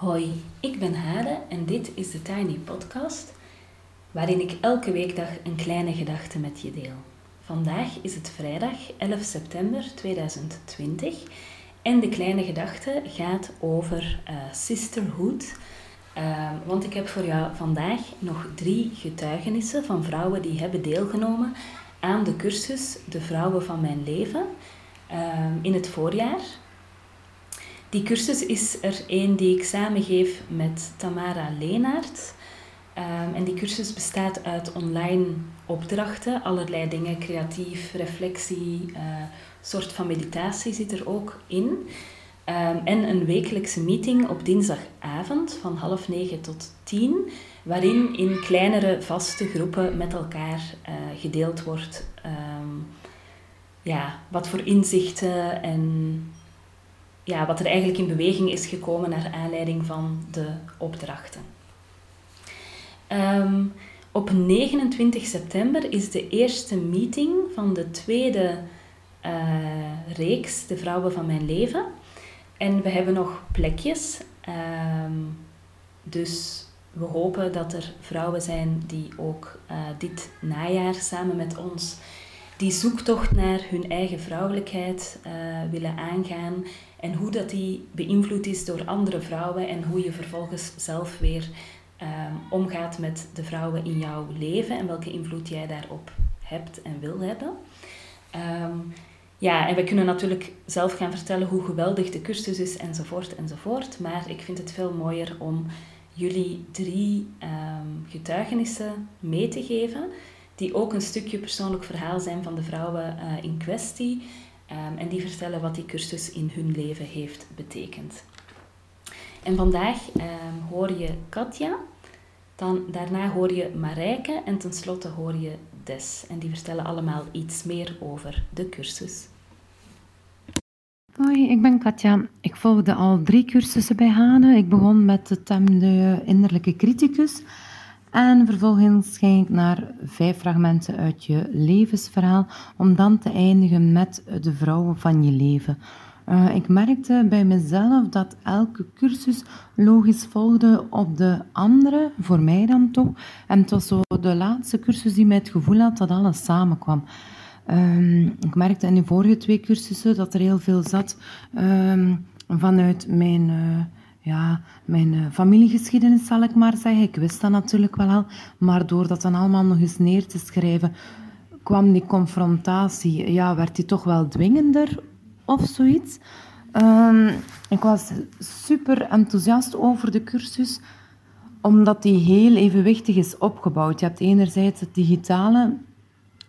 Hoi, ik ben Hade en dit is de Tiny Podcast, waarin ik elke weekdag een kleine gedachte met je deel. Vandaag is het vrijdag 11 september 2020 en de kleine gedachte gaat over uh, sisterhood. Uh, want ik heb voor jou vandaag nog drie getuigenissen van vrouwen die hebben deelgenomen aan de cursus De Vrouwen van Mijn Leven uh, in het voorjaar. Die cursus is er een die ik samengeef met Tamara Leenaert. Um, en die cursus bestaat uit online opdrachten, allerlei dingen, creatief, reflectie, uh, soort van meditatie zit er ook in. Um, en een wekelijkse meeting op dinsdagavond van half negen tot tien, waarin in kleinere vaste groepen met elkaar uh, gedeeld wordt um, ja, wat voor inzichten en ja, wat er eigenlijk in beweging is gekomen naar aanleiding van de opdrachten. Um, op 29 september is de eerste meeting van de tweede uh, reeks, De Vrouwen van Mijn Leven. En we hebben nog plekjes. Um, dus we hopen dat er vrouwen zijn die ook uh, dit najaar samen met ons die zoektocht naar hun eigen vrouwelijkheid uh, willen aangaan en hoe dat die beïnvloed is door andere vrouwen en hoe je vervolgens zelf weer um, omgaat met de vrouwen in jouw leven en welke invloed jij daarop hebt en wil hebben. Um, ja, en we kunnen natuurlijk zelf gaan vertellen hoe geweldig de cursus is enzovoort enzovoort, maar ik vind het veel mooier om jullie drie um, getuigenissen mee te geven die ook een stukje persoonlijk verhaal zijn van de vrouwen uh, in kwestie um, en die vertellen wat die cursus in hun leven heeft betekend. En vandaag um, hoor je Katja, dan, daarna hoor je Marijke en tenslotte hoor je Des. En die vertellen allemaal iets meer over de cursus. Hoi, ik ben Katja. Ik volgde al drie cursussen bij Hane. Ik begon met de TEM de innerlijke criticus. En vervolgens ging ik naar vijf fragmenten uit je levensverhaal, om dan te eindigen met de vrouwen van je leven. Uh, ik merkte bij mezelf dat elke cursus logisch volgde op de andere, voor mij dan toch. En het was zo de laatste cursus die mij het gevoel had dat alles samenkwam. Um, ik merkte in de vorige twee cursussen dat er heel veel zat um, vanuit mijn... Uh, ja, mijn uh, familiegeschiedenis zal ik maar zeggen. Ik wist dat natuurlijk wel al, maar door dat dan allemaal nog eens neer te schrijven, kwam die confrontatie, ja, werd die toch wel dwingender of zoiets. Um, ik was super enthousiast over de cursus, omdat die heel evenwichtig is opgebouwd. Je hebt enerzijds het digitale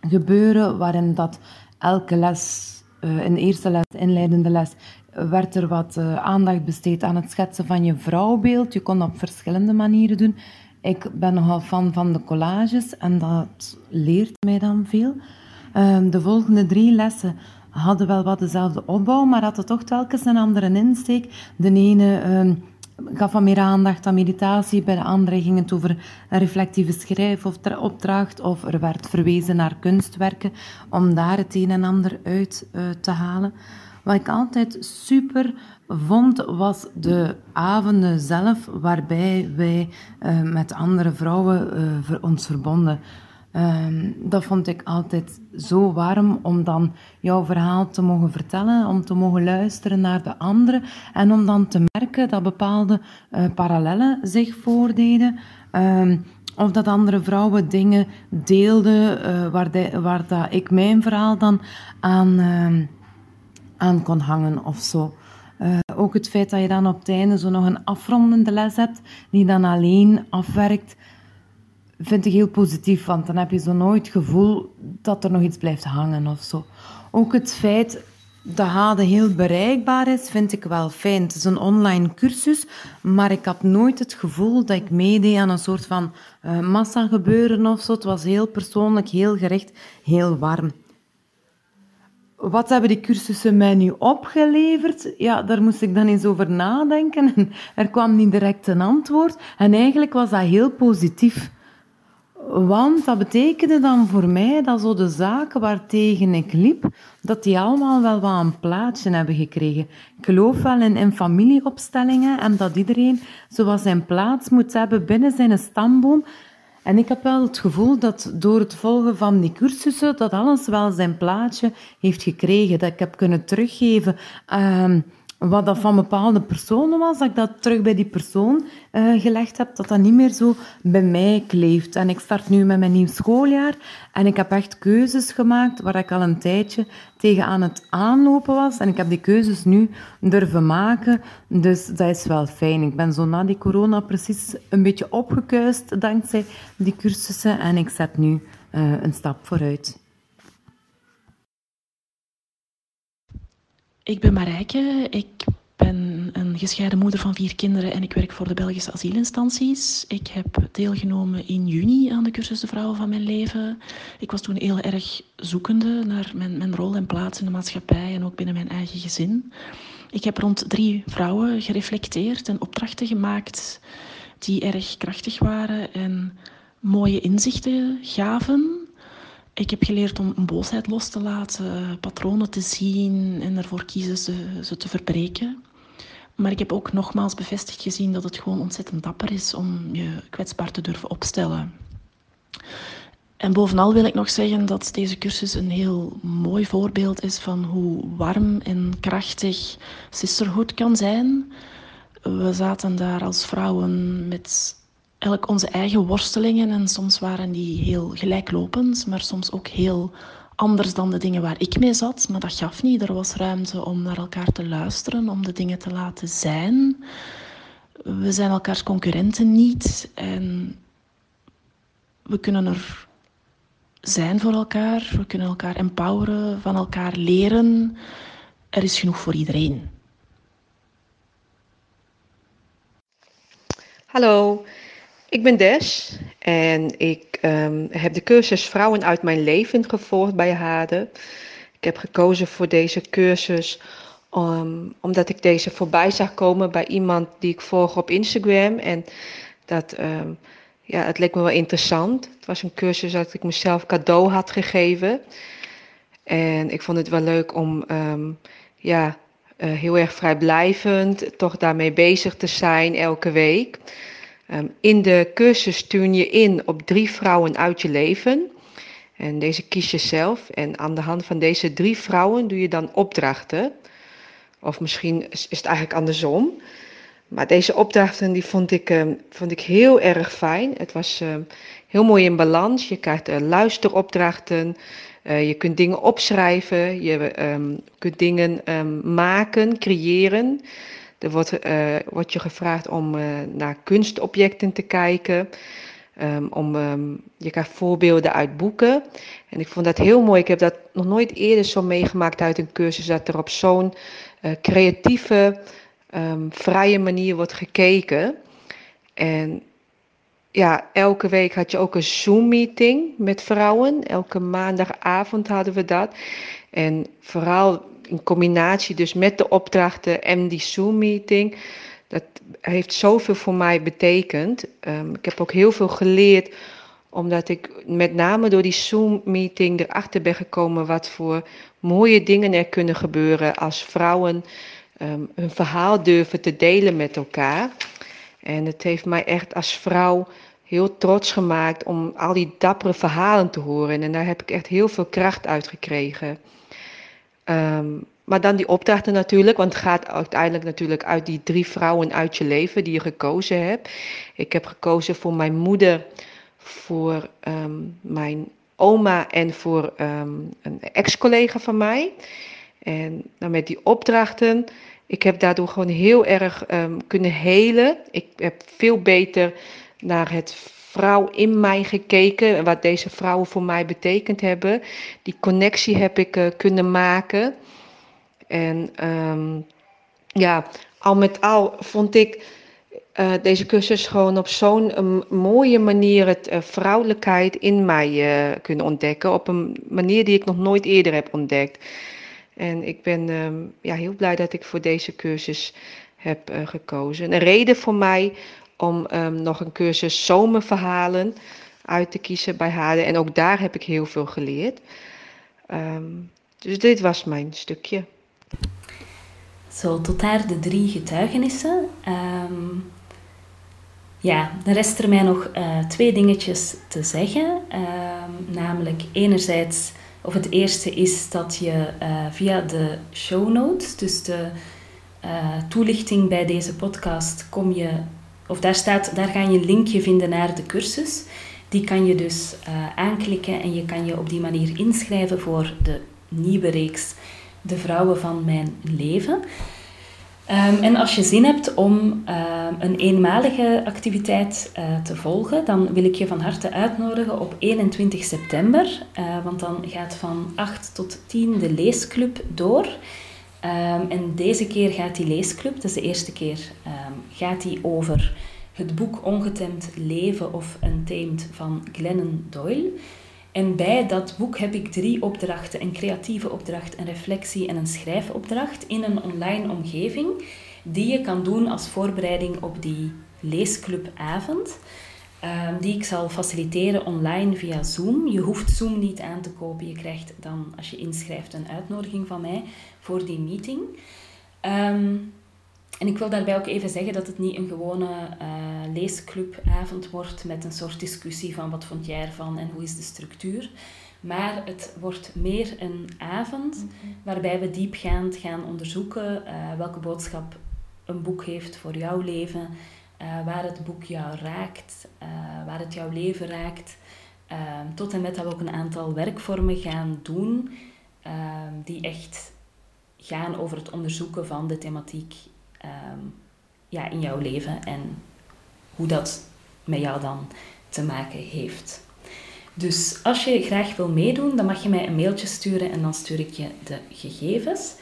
gebeuren, waarin dat elke les, uh, de eerste les, inleidende les, werd er wat uh, aandacht besteed aan het schetsen van je vrouwbeeld. Je kon dat op verschillende manieren doen. Ik ben nogal fan van de collages en dat leert mij dan veel. Uh, de volgende drie lessen hadden wel wat dezelfde opbouw, maar hadden toch telkens een andere insteek. De ene uh, gaf wat meer aandacht aan meditatie, bij de andere ging het over een reflectieve opdracht, of er werd verwezen naar kunstwerken om daar het een en ander uit uh, te halen. Wat ik altijd super vond, was de avonden zelf, waarbij wij uh, met andere vrouwen uh, ons verbonden. Uh, dat vond ik altijd zo warm om dan jouw verhaal te mogen vertellen, om te mogen luisteren naar de anderen en om dan te merken dat bepaalde uh, parallellen zich voordeden. Uh, of dat andere vrouwen dingen deelden uh, waar, waar dat ik mijn verhaal dan aan ehm, aan kon hangen of zo. Uh, ook het feit dat je dan op het einde zo nog een afrondende les hebt, die dan alleen afwerkt, vind ik heel positief, want dan heb je zo nooit het gevoel dat er nog iets blijft hangen of zo. Ook het feit dat Hade heel bereikbaar is, vind ik wel fijn. Het is een online cursus, maar ik had nooit het gevoel dat ik meedeed aan een soort van uh, massagebeuren of zo. Het was heel persoonlijk, heel gericht, heel warm. Wat hebben die cursussen mij nu opgeleverd? Ja, daar moest ik dan eens over nadenken. En er kwam niet direct een antwoord. En eigenlijk was dat heel positief. Want dat betekende dan voor mij dat zo de zaken waartegen ik liep, dat die allemaal wel wat een plaatje hebben gekregen. Ik geloof wel in, in familieopstellingen en dat iedereen zo zijn plaats moet hebben binnen zijn stamboom. En ik heb wel het gevoel dat door het volgen van die cursussen, dat alles wel zijn plaatje heeft gekregen. Dat ik heb kunnen teruggeven. Uh, wat dat van bepaalde personen was, dat ik dat terug bij die persoon uh, gelegd heb, dat dat niet meer zo bij mij kleeft. En ik start nu met mijn nieuw schooljaar en ik heb echt keuzes gemaakt waar ik al een tijdje tegen aan het aanlopen was. En ik heb die keuzes nu durven maken, dus dat is wel fijn. Ik ben zo na die corona precies een beetje opgekuist dankzij die cursussen en ik zet nu uh, een stap vooruit. Ik ben Marijke. Ik ben een gescheiden moeder van vier kinderen en ik werk voor de Belgische asielinstanties. Ik heb deelgenomen in juni aan de cursus De Vrouwen van Mijn Leven. Ik was toen heel erg zoekende naar mijn, mijn rol en plaats in de maatschappij en ook binnen mijn eigen gezin. Ik heb rond drie vrouwen gereflecteerd en opdrachten gemaakt die erg krachtig waren en mooie inzichten gaven. Ik heb geleerd om boosheid los te laten, patronen te zien en ervoor kiezen ze, ze te verbreken. Maar ik heb ook nogmaals bevestigd gezien dat het gewoon ontzettend dapper is om je kwetsbaar te durven opstellen. En bovenal wil ik nog zeggen dat deze cursus een heel mooi voorbeeld is van hoe warm en krachtig sisterhood kan zijn. We zaten daar als vrouwen met elk onze eigen worstelingen. En soms waren die heel gelijklopend, maar soms ook heel anders dan de dingen waar ik mee zat. Maar dat gaf niet. Er was ruimte om naar elkaar te luisteren, om de dingen te laten zijn. We zijn elkaars concurrenten niet en we kunnen er zijn voor elkaar. We kunnen elkaar empoweren, van elkaar leren. Er is genoeg voor iedereen. Hallo, ik ben Des en ik um, heb de cursus Vrouwen uit mijn leven gevolgd bij Hade. Ik heb gekozen voor deze cursus um, omdat ik deze voorbij zag komen bij iemand die ik volg op Instagram. En dat, um, ja, het leek me wel interessant. Het was een cursus dat ik mezelf cadeau had gegeven. En ik vond het wel leuk om ja, uh, heel erg vrijblijvend toch daarmee bezig te zijn elke week. Ehm, in de cursus stuur je in op drie vrouwen uit je leven. En deze kies je zelf. En aan de hand van deze drie vrouwen doe je dan opdrachten. Of misschien is het eigenlijk andersom. Maar deze opdrachten die vond, ik, um, vond ik heel erg fijn. Het was um, heel mooi in balans. Je krijgt uh, luisteropdrachten. Uh, je kunt dingen opschrijven. Je kunt dingen maken, creëren. Er wordt, uh, wordt je gevraagd om uh, naar kunstobjecten te kijken. Um, om, um, je krijgt voorbeelden uit boeken. En ik vond dat heel mooi. Ik heb dat nog nooit eerder zo meegemaakt uit een cursus. Dat er op zo'n uh, creatieve, um, vrije manier wordt gekeken. En ja, elke week had je ook een Zoom-meeting met vrouwen. Elke maandagavond hadden we dat. En vooral in combinatie dus met de opdrachten en die Zoom-meeting. Dat heeft zoveel voor mij betekend. Um, ik heb ook heel veel geleerd, omdat ik met name door die Zoom-meeting erachter ben gekomen wat voor mooie dingen er kunnen gebeuren als vrouwen um, hun verhaal durven te delen met elkaar. En het heeft mij echt als vrouw heel trots gemaakt om al die dappere verhalen te horen. En daar heb ik echt heel veel kracht uit gekregen. Um, maar dan die opdrachten natuurlijk, want het gaat uiteindelijk natuurlijk uit die drie vrouwen uit je leven die je gekozen hebt. Ik heb gekozen voor mijn moeder, voor um, mijn oma en voor um, een ex-collega van mij. En dan met die opdrachten, ik heb daardoor gewoon heel erg kunnen helen. Ik heb veel beter naar het vrouw in mij gekeken en wat deze vrouwen voor mij betekend hebben. Die connectie heb ik uh, kunnen maken. En um, ja, al met al vond ik uh, deze cursus gewoon op zo'n um, mooie manier het uh, vrouwelijkheid in mij kunnen ontdekken. Op een manier die ik nog nooit eerder heb ontdekt. En ik ben um, ja, heel blij dat ik voor deze cursus heb gekozen. Een reden voor mij om um, nog een cursus zomerverhalen uit te kiezen bij Hade. En ook daar heb ik heel veel geleerd. Ehm, dus dit was mijn stukje. Zo, tot daar de drie getuigenissen. Ehm, ja, dan rest er mij nog uh, twee dingetjes te zeggen. Ehm, namelijk, enerzijds, of het eerste is dat je uh, via de show notes, dus de uh, toelichting bij deze podcast, kom je, of daar, staat, daar ga je een linkje vinden naar de cursus. Die kan je dus aanklikken en je kan je op die manier inschrijven voor de nieuwe reeks De Vrouwen van Mijn Leven. Um, en als je zin hebt om um, een eenmalige activiteit uh, te volgen, dan wil ik je van harte uitnodigen op 21 september. Uh, want dan gaat van 8 tot 10 de leesclub door. Um, en deze keer gaat die leesclub, dat is de eerste keer, gaat die over het boek Ongetemd Leven of Untamed van Glennon Doyle. En bij dat boek heb ik drie opdrachten: een creatieve opdracht, een reflectie en een schrijfopdracht in een online omgeving, die je kan doen als voorbereiding op die leesclubavond. Um, die ik zal faciliteren online via Zoom. Je hoeft Zoom niet aan te kopen. Je krijgt dan, als je inschrijft, een uitnodiging van mij voor die meeting. Um, en ik wil daarbij ook even zeggen dat het niet een gewone uh, leesclubavond wordt met een soort discussie van wat vond jij ervan en hoe is de structuur. Maar het wordt meer een avond mhm. waarbij we diepgaand gaan onderzoeken uh, welke boodschap een boek heeft voor jouw leven, uh, waar het boek jou raakt, waar het jouw leven raakt. Ehm, tot en met dat we ook een aantal werkvormen gaan doen ehm, die echt gaan over het onderzoeken van de thematiek Ehm, ja, in jouw leven en hoe dat met jou dan te maken heeft. Dus als je graag wil meedoen, dan mag je mij een mailtje sturen en dan stuur ik je de gegevens.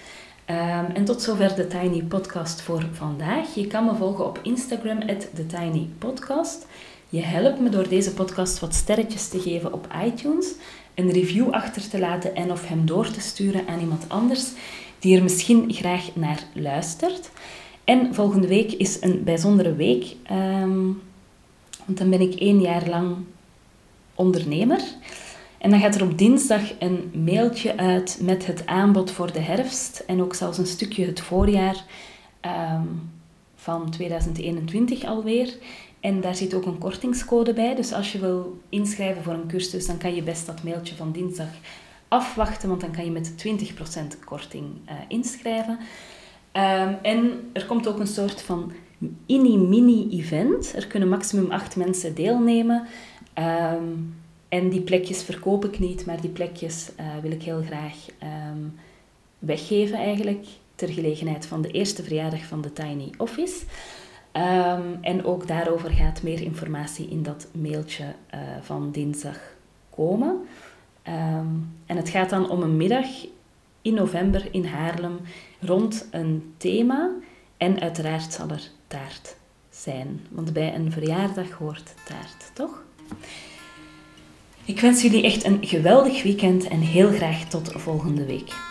Um, en tot zover de Tiny Podcast voor vandaag. Je kan me volgen op Instagram, TheTinyPodcast. Je helpt me door deze podcast wat sterretjes te geven op iTunes, een review achter te laten en of hem door te sturen aan iemand anders die er misschien graag naar luistert. En volgende week is een bijzondere week, ehm, want dan ben ik één jaar lang ondernemer. En dan gaat er op dinsdag een mailtje uit met het aanbod voor de herfst en ook zelfs een stukje het voorjaar um, van 2021 alweer. En daar zit ook een kortingscode bij. Dus als je wil inschrijven voor een cursus, dan kan je best dat mailtje van dinsdag afwachten, want dan kan je met 20% korting uh, inschrijven. Um, en er komt ook een soort van mini-mini-event. Er kunnen maximum acht mensen deelnemen. Um, en die plekjes verkoop ik niet, maar die plekjes uh, wil ik heel graag um, weggeven eigenlijk. Ter gelegenheid van de eerste verjaardag van de Tiny Office. en ook daarover gaat meer informatie in dat mailtje uh, van dinsdag komen. en het gaat dan om een middag in november in Haarlem rond een thema. En uiteraard zal er taart zijn, want bij een verjaardag hoort taart, toch? Ik wens jullie echt een geweldig weekend en heel graag tot volgende week.